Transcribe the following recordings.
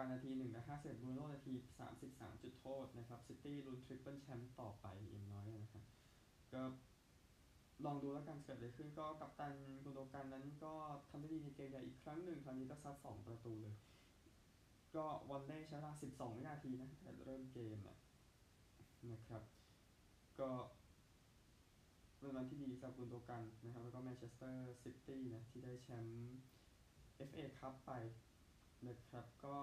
กันนาที1และ51บรูโน่นาที33จุดโทษนะครับซิตี้ลุ้นทริปเปิลแชมป์ต่อไปอย่างน้อยนะครับก็ลองดูแล้วกันเกิดอะไรขึ้นก็กัปตันกุนโดกันนั้นก็ทำได้ดีในเกมใหญ่อีกครั้งหนึ่งคราวนี้ก็ซัด2ประตูเลย ก็วอลเล่ย์ใช้เวลา12วินาทีนะแต่เริ่มเกมนะนะครับ ก็เป็นวันที่ดีสำหรับกุนโดกันนะครับแล้วก็แมนเชสเตอร์ซิตี้นะที่ได้แชมป์ FA คัพไปนะครับก็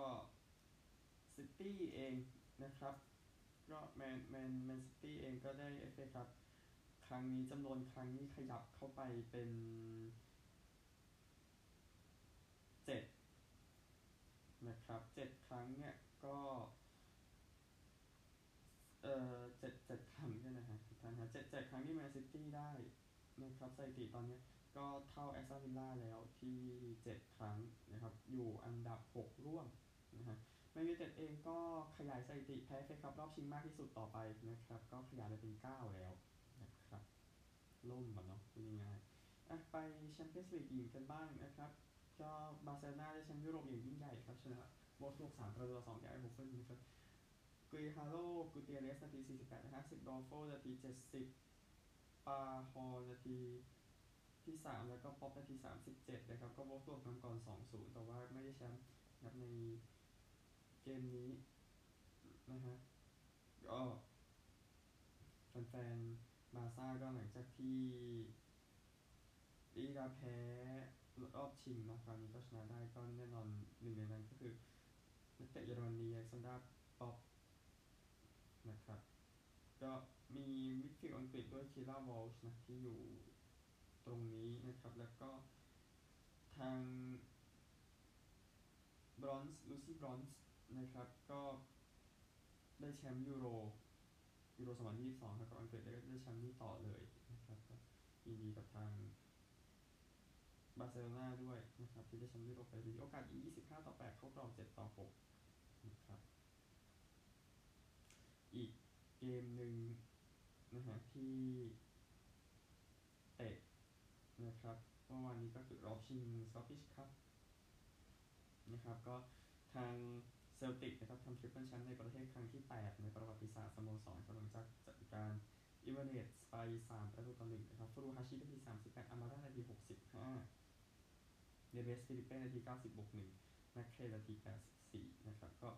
ซิตี้เองนะครับก็แมนแมนแมนซิตี้เองก็ได้ FA คัพครั้งนี้จำนวนครั้งนี้ขยับเข้าไปเป็นเจ็ดนะครับเจ็ดครั้งเนี่ยก็ เอ่อเจ็ดเจ็ดครั้งใช่ไหมฮะท่านฮะเจ็ดเจ็ดครั้งที่แมนซิตี้ได้นะครับสถิติตอนนี้ก็เท่าแอสตันวิลล่าแล้วที่เจ็ดครั้งนะครับ อยู่อันดับหกร่วม เต็ดเองก็ขยายสถิติแพ้ FA Cup รอบชิงมากที่สุดต่อไปนะครับ ก็ขยายไปเป็นเก้าแล้วนะครับล่มมันเนาะพูดง่ายๆอะไปแชมเปี้ยนส์ลีกหญิงกันบ้างนะครับ ก็บาร์เซโลนาได้แชมป์ยุโรปอย่างยิ่งใหญ่ครับชนะวอลฟสามประตูต่อสองจากไอโฮเฟนนะครับกรีฮาโลกูเตียเรสนาที 48 นะฮะสิบดอลโฟนาที 70 ปาฮอนาทีที่ 3 แล้วก็ป๊อปนาที 37 นะครับ ก็วอลฟนำก่อน 2-0 แต่ว่าไม่ได้แชมป์นับใน เกมนี้นะฮะก็แฟนๆบาซ่าก็หลังจากที่อีราแพ้รอบชิงนะคราวนี้ก็ชนะได้ก็แน่นอนหนึ่งในนั้นก็คือนักเตะเยอรมนีอเล็กซานดาป๊อปนะครับก็มีมิดฟิลด์อังกฤษด้วยคีร่าวอลช์นะที่อยู่ตรงนี้นะครับ แล้วก็ทางบรอนซ์ลูซี่บรอนซ์ นะครับ ก็ได้แชมป์ยูโรยูโร2022ครับกับอังกฤษได้ได้แชมป์นี้ต่อเลยนะครับก็ยินดีกับทางบาร์เซโลนาด้วยนะครับที่ได้แชมป์ยุโรปไปมีโอกาสอีก25 ต่อ 8 เข้ากรอบ7ต่อ6นะครับอีกเกมหนึ่งนะฮะที่เตะนะครับเมื่อวานนี้ก็คือรอบชิงสกอตติชคัพนะครับก็ทาง เซลติกนะครับทำทริปเปิลแชมป์ในประเทศครั้งที่ 8 ในประวัติศาสตร์สโมสรหลังจากจัดการอินเวอร์เนสส์ไป 3 ประตูต่อ1นะครับฟูรุฮาชินาที 38 อบาดานาที 65 เนเวสฟิลิเป้นาที 90บวก1แมคเคนาที 84 นะครับ ก็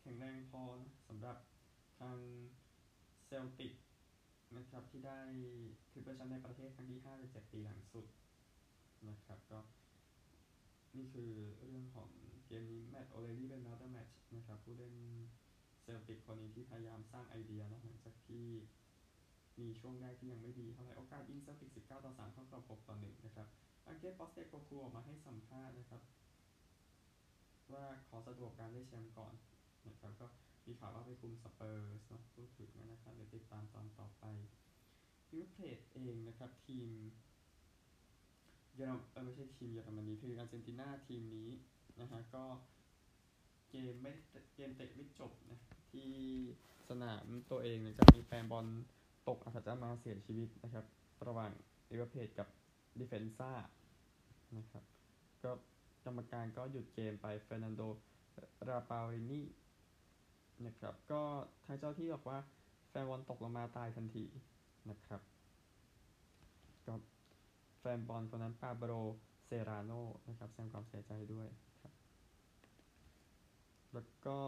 แข็งแรงพอนะสำหรับทางเซลติกนะครับที่ได้ทริปเปิลแชมป์ในประเทศครั้งที่ 5 ใน 7 ปีหลังสุดนะครับก็นี่คือเรื่องของ เกมนี้แมตต์โอเลรี่เป็น man of the match นะครับผู้เล่นเซลติกคนนี้ที่พยายามสร้างไอเดียนะหลังจากที่มีช่วงแรกที่ยังไม่ดีเท่าไหร่โอกาสยิงเซลติก 19 ต่อ 3 เข้ากรอบ6 ต่อ 1 นะครับอังเก้ ปอสเตโคกลูออกมาให้สัมภาษณ์นะครับ ว่าขอสนุกการได้แชมป์ก่อนนะครับก็มีข่าวว่าไปคุมสเปอร์สเนาะพูดถึงนะครับเดี๋ยวติดตามตอนต่อไปริเวอร์เพลตเองนะครับทีมเยอรมไม่ใช่ทีมเยอรมนีคืออาร์เจนตินาทีมนี้ นะฮะก็เกมไม่เกมเตะไม่จบนะที่สนามตัวเองเนี่ยก็มีแฟนบอลตกอัฒจันทร์มาเสียชีวิตนะครับ ระหว่างริเวอร์เพลตกับดิเฟนซ่านะครับ ก็กรรมการก็หยุดเกมไปเฟรนันโด ราปารินีนะครับ ก็ทางเจ้าที่บอกว่าแฟนบอลตกลงมาตายทันทีนะครับก็แฟนบอลคนนั้นปาโบโรเซราโนนะครับแสดงความเสียใจด้วยครับ แล้วก็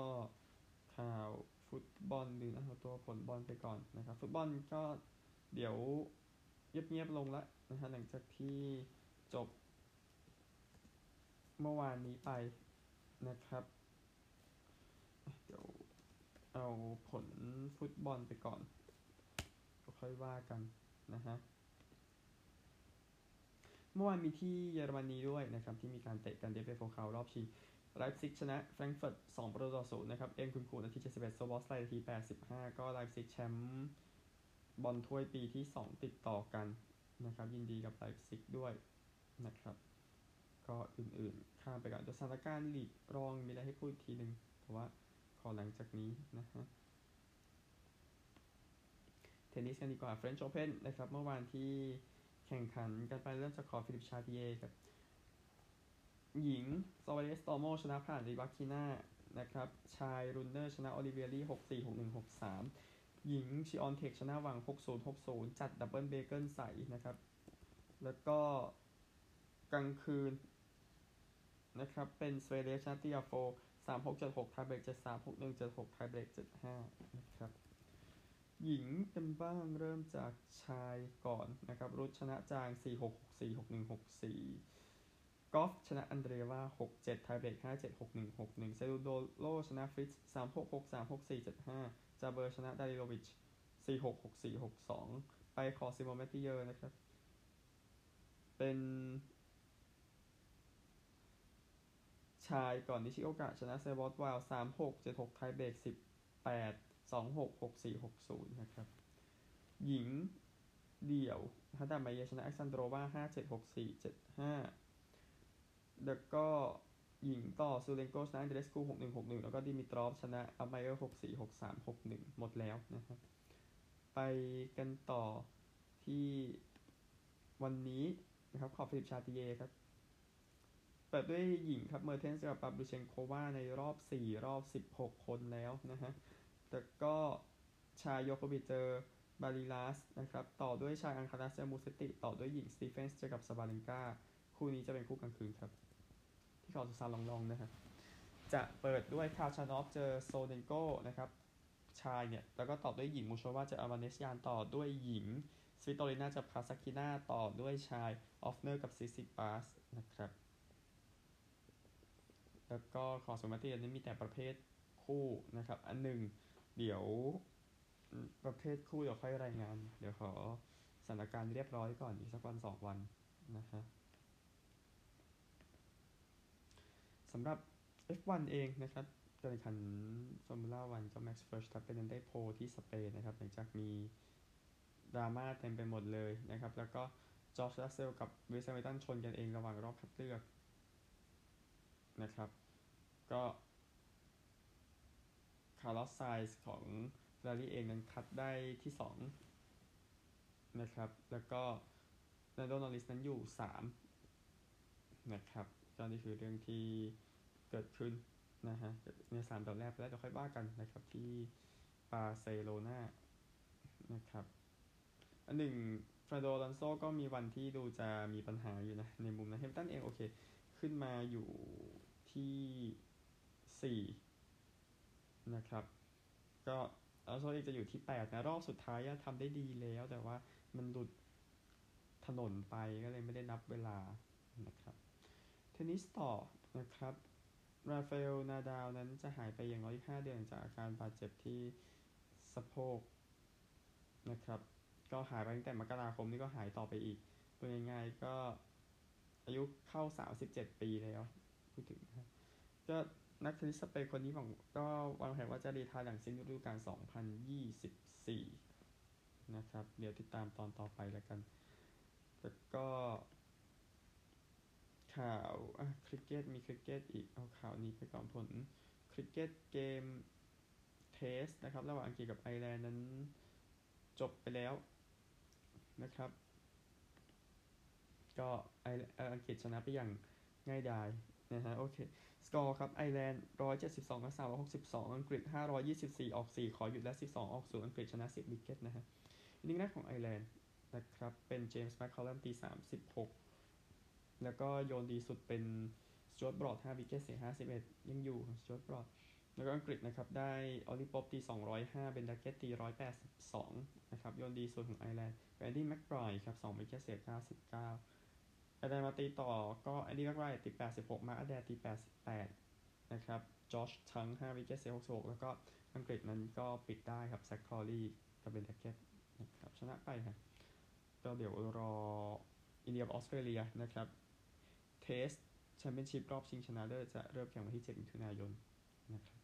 ข่าวฟุตบอลหรือเอาตัวผลบอลไปก่อนนะครับ ฟุตบอลก็เดี๋ยวเงียบๆลงแล้วนะฮะหลังจากที่จบเมื่อวานนี้ไปนะครับ เดี๋ยวเอาผลฟุตบอลไปก่อนค่อยว่ากันนะฮะเมื่อวานมีที่เยอรมนีด้วยนะครับ ที่มีการเตะกันเดเอฟเบโพคาลรอบชิง ไลป์ซิกชนะแฟรงก์เฟิร์ต2ประตูต่อ0นย์นะครับ เอ็นคุนคูนาที71โซบอสไลนาที85ก็ไลป์ซิกแชมป์บอลถ้วยปีที่2ติดต่อกันนะครับ ยินดีกับไลป์ซิกด้วยนะครับ ก็อื่นๆ ข้ามไปก่อนตัวสถานการณ์ลีกรองมีอะไรให้พูดทีหนึ่งแต่ว่าขอหลังจากนี้นะฮะเทนนิสกันดีกว่า French Open นะครับ เมื่อวานที่แข่งขันกันไปเริ่มจากคอร์ตฟิลิปป์ชาทริเยร์กับ หญิงซอร์ริเบสตอร์โมชนะผ่านริบักคิน่านะครับ ชายรุนเนอร์ชนะโอลิวิเอรีหกสี่หกหนึ่งหกสามหญิงชเวียนเทคชนะหวังหกศูนย์หกศูนย์จัด double bagel ใสนะครับ แล้วก็กลางคืนนะครับ เป็นซเวเรฟนะติอาโฟสามหกเจ็ดหกไทเบรกเจ็ดสามหกหนึ่งเจ็ดหกไทเบรกเจ็ดห้านะครับหญิงกันบ้างเริ่มจากชายก่อนนะครับ รูดชนะจาง4 6 6 4 6 1 6 4กหนึ่งหกสี่ กอฟฟ์ชนะอันเดรวา6 7ไทเบรก5 7 6 1 6 1เซรุนโดโลชนะฟริตซ์3 6 6 3 6 4 7 5จาเบอร์ชนะดานิโลวิช4 6 6 4 6 2ไปคอร์ตซิโมนมาติเยอนะครับ เป็น ชายก่อนนิชิโอกะชนะเซย์บอธไวลด์3 6 7 6ไทเบรก18 2 6 6 4 6 0นะครับ หญิงเดี่ยวฮัดดัดไมอาชนะอเล็กซานโดรวา5 7 6 4 7 5 แล้วก็หญิงต่อซูเรนโกชนะอันเดรสคู6 1 6 1แล้วก็ดิมิตรอฟชนะอัลท์ไมเออร์6 4 6 3 6 1หกหนึ่งหมดแล้วนะครับ ไปกันต่อที่วันนี้นะครับคอร์ตฟิลิปป์ชาทริเยร์ครับ เปิดด้วยหญิงครับเมอร์เทนส์กับพาฟลูเชนโควาในรอบ 4 รอบ 16 คนแล้วนะฮะแล้วก็ชายโยโควิชเจอบาริยาสนะครับ ต่อด้วยชายอัลคาราซเจอมูเซตติ ต่อด้วยหญิงสตีเฟนส์เจอกับซาบาเลนกาคู่นี้จะเป็นคู่กลางคืนครับ ที่คอร์ตซูซานล็องแกล็งนะครับจะเปิดด้วยคาชานอฟเจอโซเนโกนะครับชายเนี่ย แล้วก็ต่อด้วยหญิงมูโชวาเจออาวาเนสยานต่อด้วยหญิงสวิตโตลิน่าเจอคาซัตกิน่าต่อด้วยชาย ออฟเนอร์กับซิซิปาสนะครับ แล้วก็คอร์ตซิโมนมาติเยออันนี้มีแต่ประเภทคู่นะครับ อันหนึ่งเดี๋ยวประเภทคู่เดี๋ยวค่อยรายงาน เดี๋ยวขอสถานการณ์เรียบร้อยก่อนอีกสักวันสองวันนะฮะ สำหรับ F1 เองนะครับการแข่งขันฟอร์มูล่าวันก็ Max Verstappen นั้นได้ pole ที่สเปนนะครับหลังจากมีดราม่าเต็มไปหมดเลยนะครับ แล้วก็จอร์จรัสเซลกับลูอิสแฮมิลตันชนกันเองระหว่างรอบคัดเลือกนะครับ ก็คาร์ลอสไซนซ์ของเฟอร์รารี่เองนั้นคัดได้ที่ 2 นะครับ แล้วก็แลนโดนอร์ริสนั้นอยู่ 3 นะครับ ก็นี่คือเรื่องที่เกิดขึ้นนะฮะในสามอันดับแรกแล้วเดี๋ยวค่อยว่ากันนะครับที่บาร์เซโลนานะครับอันหนึ่งเฟอร์นานโดอลอนโซก็มีวันที่ดูจะมีปัญหาอยู่นะ ในมุมนะแฮมิลตันเองโอเค ขึ้นมาอยู่ที่ 4 นะครับ ก็อลอนโซเองจะอยู่ที่ 8 นะ รอบสุดท้ายทำได้ดีแล้ว แต่ว่ามันหลุดถนนไปก็เลยไม่ได้นับเวลานะครับ ทนนิสต่อนะครับ ราฟาเอล นาดาวนั้นจะหายไปอย่างน้อย5เดือนจากอาการบาดเจ็บที่สะโพกนะครับ ก็หายไปตั้งแต่มกราคมนี่ก็หายต่อไปอีกเป็นยังไงก็อายุเข้า 37 ปีแล้ว พูดถึงนะครับก็นักเทนนิสสเปนคนนี้บอกก็วางแผนว่าจะรีทายหลังสิ้นฤดูกาล 2024 นะครับ เดี๋ยวติดตามตอนต่อไปแล้วกัน แล้วก็ ข่าวคริกเก็ตมีคริกเก็ตอีกเอาข่าวนี้ไปก่อนผลคริกเก็ตเกม Test นะครับ ระหว่างอังกฤษกับไอร์แลนด์นั้นจบไปแล้วนะครับ ก็ไออังกฤษชนะไปอย่างง่ายดายนะฮะโอเค สกอร์ครับไอร์แลนด์172กับ362อังกฤษ524ออก4ขอหยุดและ12ออก0อังกฤษชนะ10 wicket นะฮะ inning แรกของไอร์แลนด์นะครับ เป็นเจมส์แมคคอลลัมตี36 แล้วก็โยนดีสุดเป็นสจวตบรอด5 wicket เสีย 51 ยังอยู่ของสจวตบรอด แล้วก็อังกฤษนะครับ ได้ออลลี่โป๊ปตี 205 เบนดักเก็ตตี 182 นะครับ โยนดีสุดของไอร์แลนด์แอนดี้แม็กไบรน์ครับ2 wicket เสีย 99ไอร์แลนด์มาตีต่อก็แอนดี้แม็กไบรน์ตี 86 มาร์คอแดร์ตี 88 นะครับจอชทัง5 wicket เสีย 66 แล้วก็อังกฤษนั้นก็ปิดได้ครับแซคครอว์ลีย์กับเบนดักเก็ตนะครับชนะไปครับก็เดี๋ยวรออินเดียกับออสเตรเลียนะครับ Test Championship รอบชิงชนะเลิศจะเริ่มแข่งวันที่ 7 มิถุนายนนะครับ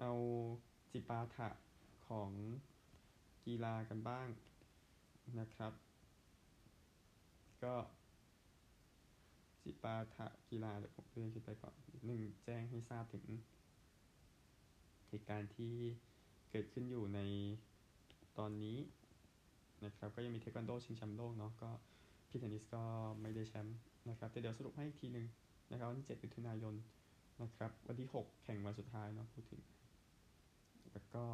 เอาจิปาถะของกีฬากันบ้างนะครับ ก็จิปาถะกีฬาเดี๋ยวผมเลื่อนขึ้นไปก่อนหนึ่งแจ้งให้ทราบถึงเหตุการณ์ที่เกิดขึ้นอยู่ในตอนนี้นะครับ ก็ยังมีเทควันโดชิงแชมป์โลกเนาะก็ พี่เทนนิสก็ไม่ได้แชมป์นะครับแต่เดี๋ยวสรุปให้อีกทีหนึ่งนะครับวันที่7มิถุนายนนะครับ วันที่ 6 แข่งวันสุดท้ายเนาะพูดถึง แล้วก็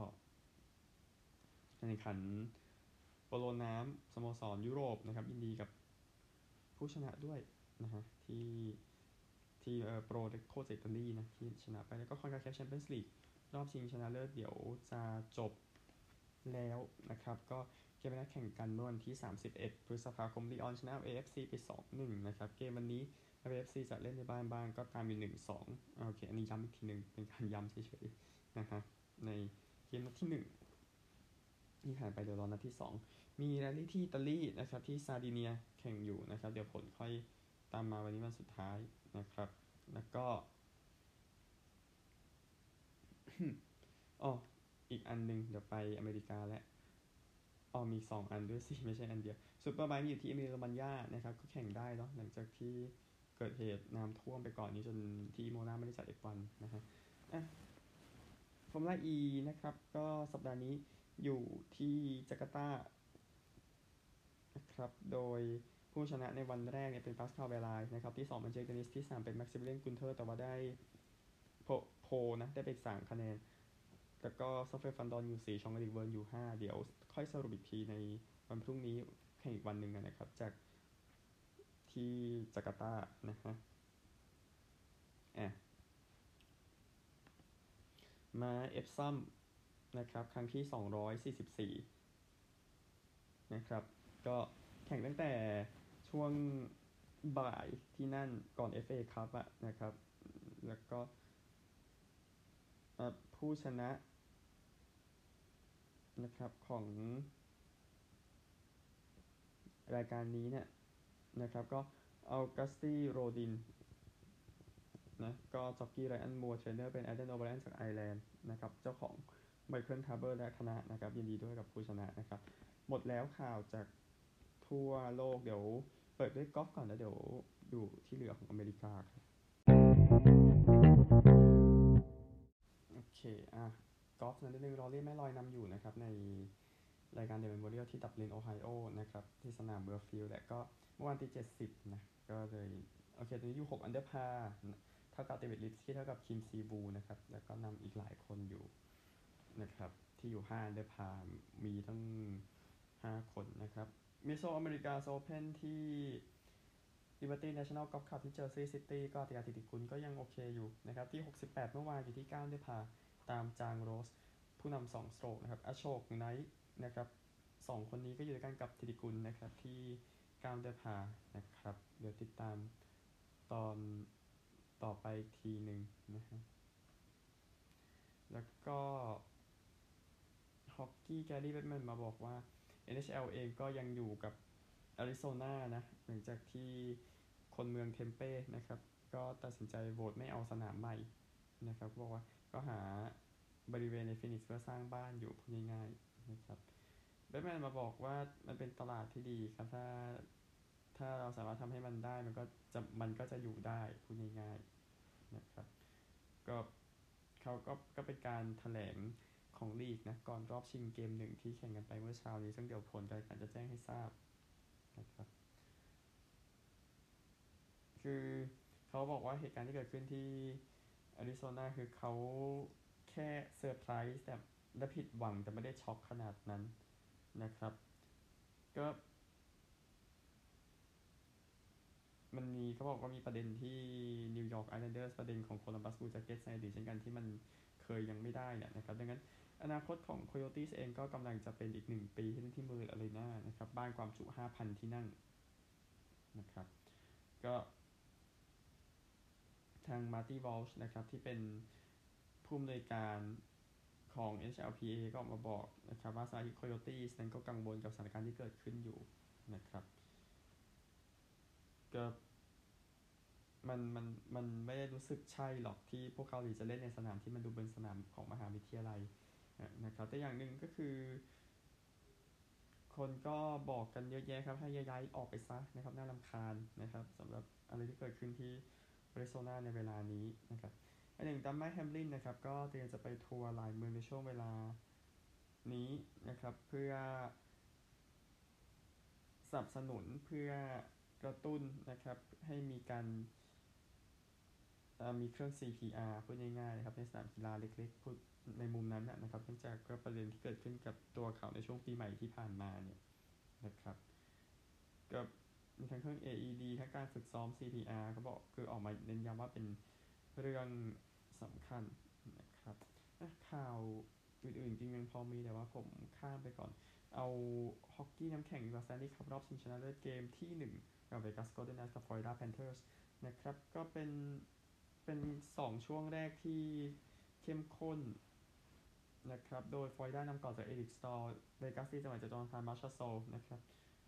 การแข่งขันโปโลน้ำสโมสรยุโรปนะครับยินดีกับผู้ชนะด้วยนะฮะที่ที่เอ่อโปรเรกโกจากอิตาลีนะที่ชนะไปแล้วก็คอนคาแคฟแชมเปี้ยนส์ลีกรอบชิงชนะเลิศเดี๋ยวจะจบ แล้วนะครับ ก็เกมนัดแข่งกันเมื่อวันที่ 31 พฤษภาคมลีออนชนะ AFC ไป 2-1 นะครับ เกมวันนี้ AFC จะเล่นในบ้านบ้างก็ตามอยู่ 1-2 โอเค อันนี้ย้ำอีกทีหนึ่งเป็นการย้ำเฉยๆนะฮะในเกมนัดที่ 1 ที่ผ่านไปเดี๋ยวรอนัดที่ 2 มีแรลลี่ที่อิตาลีนะครับที่ซาดิเนียแข่งอยู่นะครับ เดี๋ยวผลค่อยตามมาวันนี้วันสุดท้ายนะครับ แล้วก็อ๋อ อีกอันหนึง เดี๋ยวไปอเมริกาแล้วอ๋อมีสองอันด้วยสิ ไม่ใช่อันเดียวซูเปอร์ไบค์อยู่ที่เอมิเรโรมันยานะครับ ก็แข่งได้เนาะหลังจากที่เกิดเหตุน้ำท่วมไปก่อนนี้จนที่อิโมลาไม่ได้จัดเอฟวันนะฮะอะฟอร์มูล่าอีนะครับ ก็สัปดาห์นี้อยู่ที่จาการ์ตานะครับ โดยผู้ชนะในวันแรกเนี่ยเป็นปาสคาลแวร์ไลน์นะครับ ที่ 2 เป็นเจคเดนิสที่ 3 เป็นแม็กซิมิเลียนกุนเทอร์ แต่ว่าได้โพโพนะ ได้ไปสามคะแนน แล้วก็สตอฟเฟลแวนดอร์นอยู่ 4ฌองเอริกเวิร์นอยู่ 5 เดี๋ยวค่อยสรุปอีกทีในวันพรุ่งนี้แข่งอีกวันหนึ่งนะครับ จากที่จาการ์ตานะฮะอะมาเอฟซัมนะครับ ครั้งที่ 244 นะครับ ก็แข่งตั้งแต่ช่วงบ่ายที่นั่นก่อน FA ครับอะนะครับ แล้วก็ผู้ชนะ นะครับของรายการนี้เนี่ยนะครับก็ Auguste Rodin นะก็ jockey Ryan Moore trainer เป็น Aidan O'Brien จากไอร์แลนด์นะครับเจ้าของ Michael Tabor และคณะนะครับยินดีด้วยกับผู้ชนะนะครับหมดแล้วข่าวจากทั่วโลกเดี๋ยวเปิดด้วยกอล์ฟก่อนแล้วเดี๋ยวดูที่เหลือของอเมริกาครับโอเคอะ กอล์ฟนั้นนิดนึง Rory McIlroy นำอยู่นะครับ ในรายการ The Memorial ที่ดับลินโอไฮโอนะครับ ที่สนาม Muirfield และก็เมื่อวันที่ 70 นะ ก็เลย โอเค ตอนนี้อยู่ 6 under par เท่ากับ David Lipsky เท่ากับคิมซีอูนะครับ แล้วก็นำอีกหลายคนอยู่นะครับ ที่อยู่ 5 under par มีตั้ง 5 คนนะครับ Mizuho Americas Open ที่ Liberty National Golf Club ที่เจอร์ซีย์ซิตี้ก็ติอาติติกุลก็ยังโอเคอยู่นะครับ ที่ 68 เมื่อวานอยู่ที่9 under par ตามจางโรส ผู้นำ2สโตรกนะครับอโชคไนท์นะครับสองคนนี้ก็อยู่ด้วยกันกับติติกุลนะครับที่9ด้วยพานะครับ เดี๋ยวติดตามตอนต่อไปทีหนึ่งนะฮะแล้วก็ฮอกกี้แกรี่แบทแมนมาบอกว่า NHL เองก็ยังอยู่กับอาริโซนานะหลังจากที่คนเมืองเทมเป้นะครับ ก็ตัดสินใจโหวตไม่เอาสนามใหม่นะครับบอกว่า ก็หาบริเวณในฟินิกส์เพื่อสร้างบ้านอยู่พูดง่ายๆนะครับแบทแมนมาบอกว่ามันเป็นตลาดที่ดีครับถ้าถ้าเราสามารถทำให้มันได้มันก็จะมันก็จะอยู่ได้พูดง่ายๆนะครับก็เขาก็ก็เป็นการแถลงของลีกนะก่อนรอบชิงเกมหนึ่งที่แข่งกันไปเมื่อเช้านี้ ซึ่งเดี๋ยวผลการจะแจ้งให้ทราบนะครับคือเขาบอกว่าเหตุการณ์ที่เกิดขึ้นที่ อาริโซนาคือเขาแค่เซอร์ไพรส์แต่และผิดหวังแต่ไม่ได้ช็อกขนาดนั้นนะครับ ก็ มันมีเขาบอกว่ามีประเด็นที่ New York Islanders ประเด็นของ Columbus Blue Jackets ในอดีตเช่นกันที่มันเคยยังไม่ได้เนี่ยนะครับ ดังนั้นอนาคตของ Coyotes เองก็กำลังจะเป็นอีกหนึ่งปีที่เล่นที่ Mullett Arena นะครับ บ้านความจุ 5,000 ที่นั่งนะครับ ก็ ทางมาร์ตี้วอลช์นะครับที่เป็นผู้อำนวยการของ HLPA ก็ออกมาบอกนะครับว่าสมาชิก Coyotes นั้นก็กังวลกับสถานการณ์ที่เกิดขึ้นอยู่นะครับก็มันมันมันไม่ได้รู้สึกใช่หรอกที่พวกเกาหลีจะเล่นในสนามที่มันดูเป็นสนามของมหาวิทยาลัยนะครับแต่อย่างหนึ่งก็คือ คนก็บอกกันเยอะแยะครับให้ย้ายออกไปซะนะครับน่ารำคาญนะครับสำหรับอะไรที่เกิดขึ้นที่ บริโซนาในเวลานี้นะครับอันหนึ่งดัมไมแฮมลินนะครับก็เตรียมจะไปทัวร์หลายเมืองในช่วงเวลานี้นะครับเพื่อสนับสนุนเพื่อกระตุ้นนะครับให้มีการมีเครื่อง CPR พูดง่ายๆนะครับในสนามกีฬาเล็กๆพูดในมุมนั้นนะครับเนื่องจากก็ประเด็นที่เกิดขึ้นกับตัวเขาในช่วงปีใหม่ที่ผ่านมาเนี่ยนะครับก็ มีทั้งเครื่อง AED ทั้งการฝึกซ้อม CPR เขาบอกคือออกมาเน้นย้ำว่าเป็นเรื่องสำคัญนะครับข่าวอื่นๆ จริงยังพอมีแต่ว่าผมข้ามไปก่อน เอาฮอกกี้น้ำแข็งลอสแอนเจลิสครับรอบชิงชนะเลิศเกมที่ 1 กับ Vegas Golden Knights กับ Florida Panthers นะครับ ก็เป็นเป็น 2 ช่วงแรกที่เข้มข้นนะครับ โดยฟลอริดานำก่อนจาก Eric Staal เวกัสที่จังหวัดจาก Jonathan Marchessault นะครับ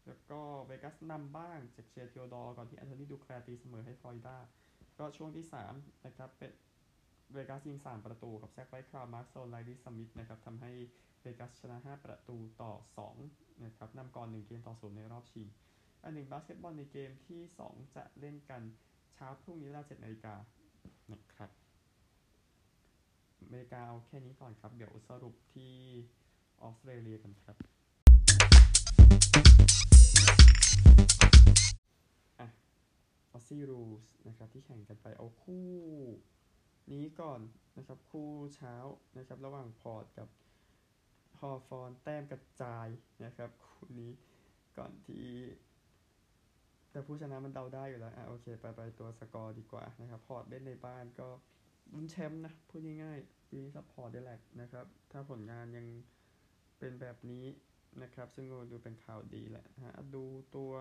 แล้วก็เวกัสนำบ้างจาก Shea Theodore ก่อนที่ Anthony Duclair ตีเสมอให้ฟลอริดาก็ช่วงที่ 3 นะครับ เป็นเวกัสยิง 3 ประตูกับ Zach Whitecloud Mark Stone Reilly Smith นะครับทำให้เวกัสชนะ 5 ประตูต่อ 2 นะครับนำก่อน 1 เกมต่อ 0 ในรอบชิง อันหนึ่งบาสเกตบอลในเกมที่ 2 จะเล่นกันเช้าพรุ่งนี้เวลา7นาฬิกานะครับอเมริกาเอาแค่นี้ก่อนครับ เดี๋ยวสรุปที่ออสเตรเลียกันครับ ออสซี่รูสนะครับที่แข่งกันไปเอาคู่นี้ก่อนนะครับคู่เช้านะครับระหว่าง Port กับ Hawthorn แต้มกระจายนะครับคู่นี้ก่อนที่ แต่ผู้ชนะมันเดาได้อยู่แล้วอะโอเค ไปไปตัวสกอร์ดีกว่านะครับ Port เล่นในบ้านก็ลุ้นแชมป์นะพูดง่ายๆปีนี้ support ได้แหละนะครับ ถ้าผลงานยังเป็นแบบนี้นะครับ ซึ่งดูเป็นข่าวดีแหละฮะดูตัว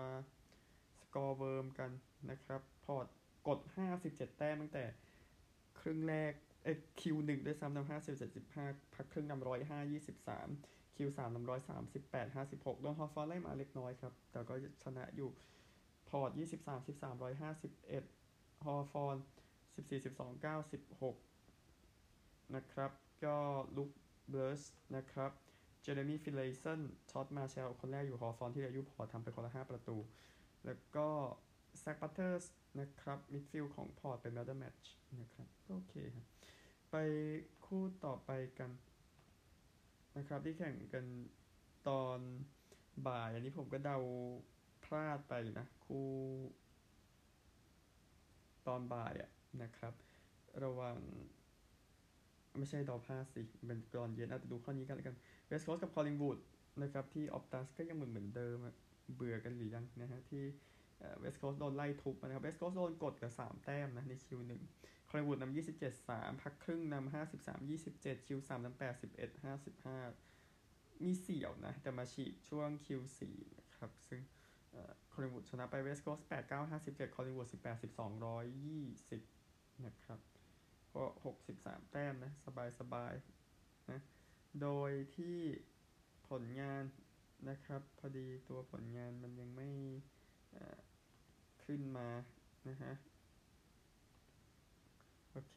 กอร์เวิร์มกันนะครับ Port กด 57 แต้มตั้งแต่ครึ่งแรกเอ้ย Q หนึ่งด้วยซ้ำนำห้าสิบเจ็ดสิบห้าพักครึ่งนำร้อยห้ายี่สิบสาม Q สามนำร้อยสามสิบแปดห้าสิบหกโดนฮอฟฟอนไล่มาเล็กน้อยครับ แต่ก็ชนะอยู่ Port ยี่สิบสามสิบสามร้อยห้าสิบเอ็ดฮอฟฟอนสิบสี่สิบสองเก้าสิบหกนะครับ ก็ Luke Breust นะครับ Jeremy Finlayson Todd Marshall คนแรกอยู่ฮอฟฟอนที่เหลืออยู่ Port ทำไปคนละห้าประตู แล้วก็ Zak Butters นะครับ midfield ของ Port เป็น man of the match นะครับก็โอเคครับไปคู่ต่อไปกันนะครับ ที่แข่งกันตอนบ่าย อันนี้ผมก็เดาพลาดไปนะ คู่ตอนบ่ายอะนะครับ ระหว่างไม่ใช่เดาพลาดสิ เป็นกรอนเย็นอาจจะดูข้อนี้กันแล้วกัน West Coast กับ Collingwoodนะครับ ที่ Optus ก็ยังเหมือนเหมือนเดิม เบื่อกันหรือยังนะฮะที่ West Coast โดนไล่ทุบนะครับ West Coast โดนกดกับ3แต้มนะใน Q หนึ่ง Collingwood นำ27 3 พักครึ่งนำ53 27 Q3นำ81 55 มีเสียวนะ แต่มาฉีกช่วง Q4นะครับ ซึ่ง Collingwood ชนะไป West Coast 8 9 57 Collingwood 18 12 120 นะครับ ก็ 63 แต้มนะ สบายสบายนะ โดยที่ผลงาน นะครับ พอดีตัวผลงานมันยังไม่ขึ้นมานะฮะโอเค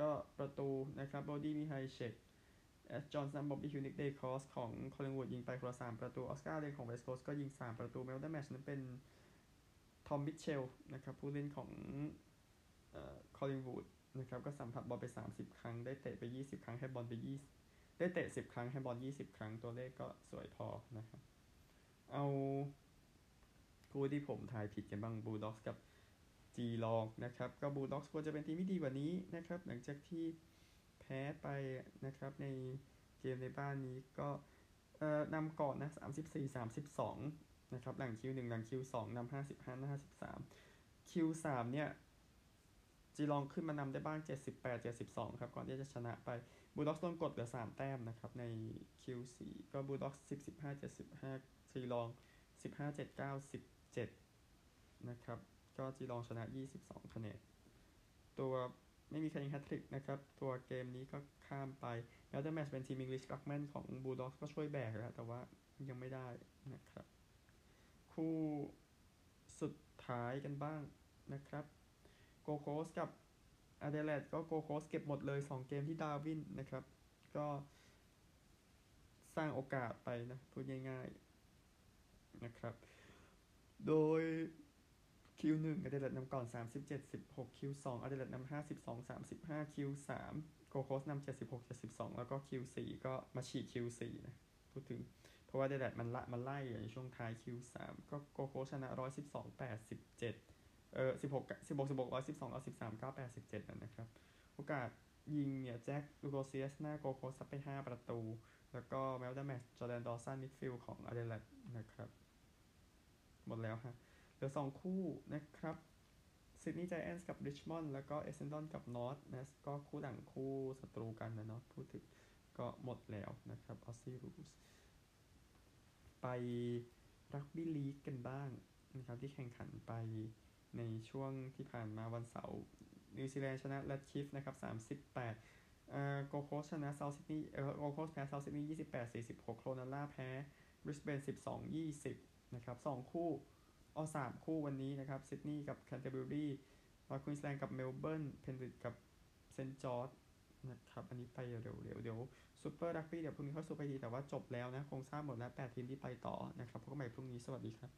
ก็ประตูนะครับ Brody Mihocek Ash Johnson Bobby Hill Nick Daicos ของ Collingwood ยิงไปคนละสามประตู Oscar Allen ของ West Coast ก็ยิง3ประตู man of the match นั้นเป็น Tom Mitchell นะครับผู้เล่นของคอลลิงวูดนะครับก็สัมผัสบอลไป 30 ครั้ง ได้เตะไป 20 ครั้งให้บอลไป 20 ได้เตะ10ครั้งให้บอล20ครั้งตัวเลขก็สวยพอนะครับ เอาคู่ที่ผมทายผิดกันบ้างบูลด็อกกับจีลองนะครับ ก็บูลด็อกควรจะเป็นทีมที่ดีกว่านี้นะครับ หลังจากที่แพ้ไปนะครับในเกมในบ้านนี้ก็เอานำก่อนนะ34 32นะครับ หลังคิว1หลังคิว2นำ55 53คิว3เนี่ยจีลองขึ้นมานำได้บ้าง78 72ครับ ก่อนที่จะชนะไป บูลด็อกโดนกดเหลือ 3 แต้มนะครับ ใน Q4 ก็บูลด็อก10 15 75จีลอง 15 79 17 นะครับ ก็จีลองชนะ 22 คะแนน ตัวไม่มีใครยิงแฮตทริกนะครับ ตัวเกมนี้ก็ข้ามไป แล้วแต่แมชเป็นทีมอังกฤษลักแมนของบูลด็อกก็ช่วยแบกแล้ว แต่ว่ายังไม่ได้นะครับ คู่สุดท้ายกันบ้างนะครับ Gold Coast กับ Adelaide ก็ Gold Coast เก็บหมดเลย 2 เกมที่ Darwin นะครับ ก็สร้างโอกาสไปนะพูดง่าย ๆ นะครับ โดย Q1 Adelaide นำก่อน 37 16 Q2 Adelaide นำ52 35 Q3 โกโคสนำ76 72 แล้วก็ Q4 ก็มาฉีก Q4 นะพูดถึงเพราะว่าเดลดมันละมันไล่ในช่วงท้าย Q3 ก็โกโคชนะ112 87เเออ16 16 16 112 113 9 87นะครับ โอกาสยิงเนี่ยแจ็คลูโกเซียสหน้าโกโคซับไป5ประตู แล้วก็แมลดาแมชจอร์แดนดอสันมิดฟิลด์ของอเดเลดนะครับ หมดแล้วฮะเหลือ2คู่นะครับซิดนีย์ไจแอนท์กับริชมอนด์แล้วก็เอเซนดอนกับนอร์ทนะก็คู่ต่งคู่ศัตรูกันนะเนาะพูดถึงก็หมดแล้วนะครับ Aussie Rules ไปรักบี้ลีกกันบ้างนะครับที่แข่งขันไป ในช่วงที่ผ่านมาวันเสาร์นิวซีแลนด์ชนะแรดคิฟนะครับ 38เอ่อโกลด์โคสต์ชนะเซาท์ซิดนีย์เอ่อโกโคสแพ้เซาท์ซิดนีย์28 46 โครนัลลาแพ้บริสเบน12 20 นะครับ2คู่เอา3คู่วันนี้นะครับซิดนีย์กับแคนเทอร์เบอรีนอร์ทควีนส์แลนด์กับเมลเบิร์นเพนริธกับเซนต์จอร์จนะครับ อันนี้ไปเร็วๆเดี๋ยวซูเปอร์รักบี้เดี๋ยวพรุ่งนี้เข้าสู่ไปทีแต่ว่าจบแล้วนะ คงทราบหมดแล้ว 8 ทีมที่ไปต่อนะครับพบกันใหม่พรุ่งนี้สวัสดีครับ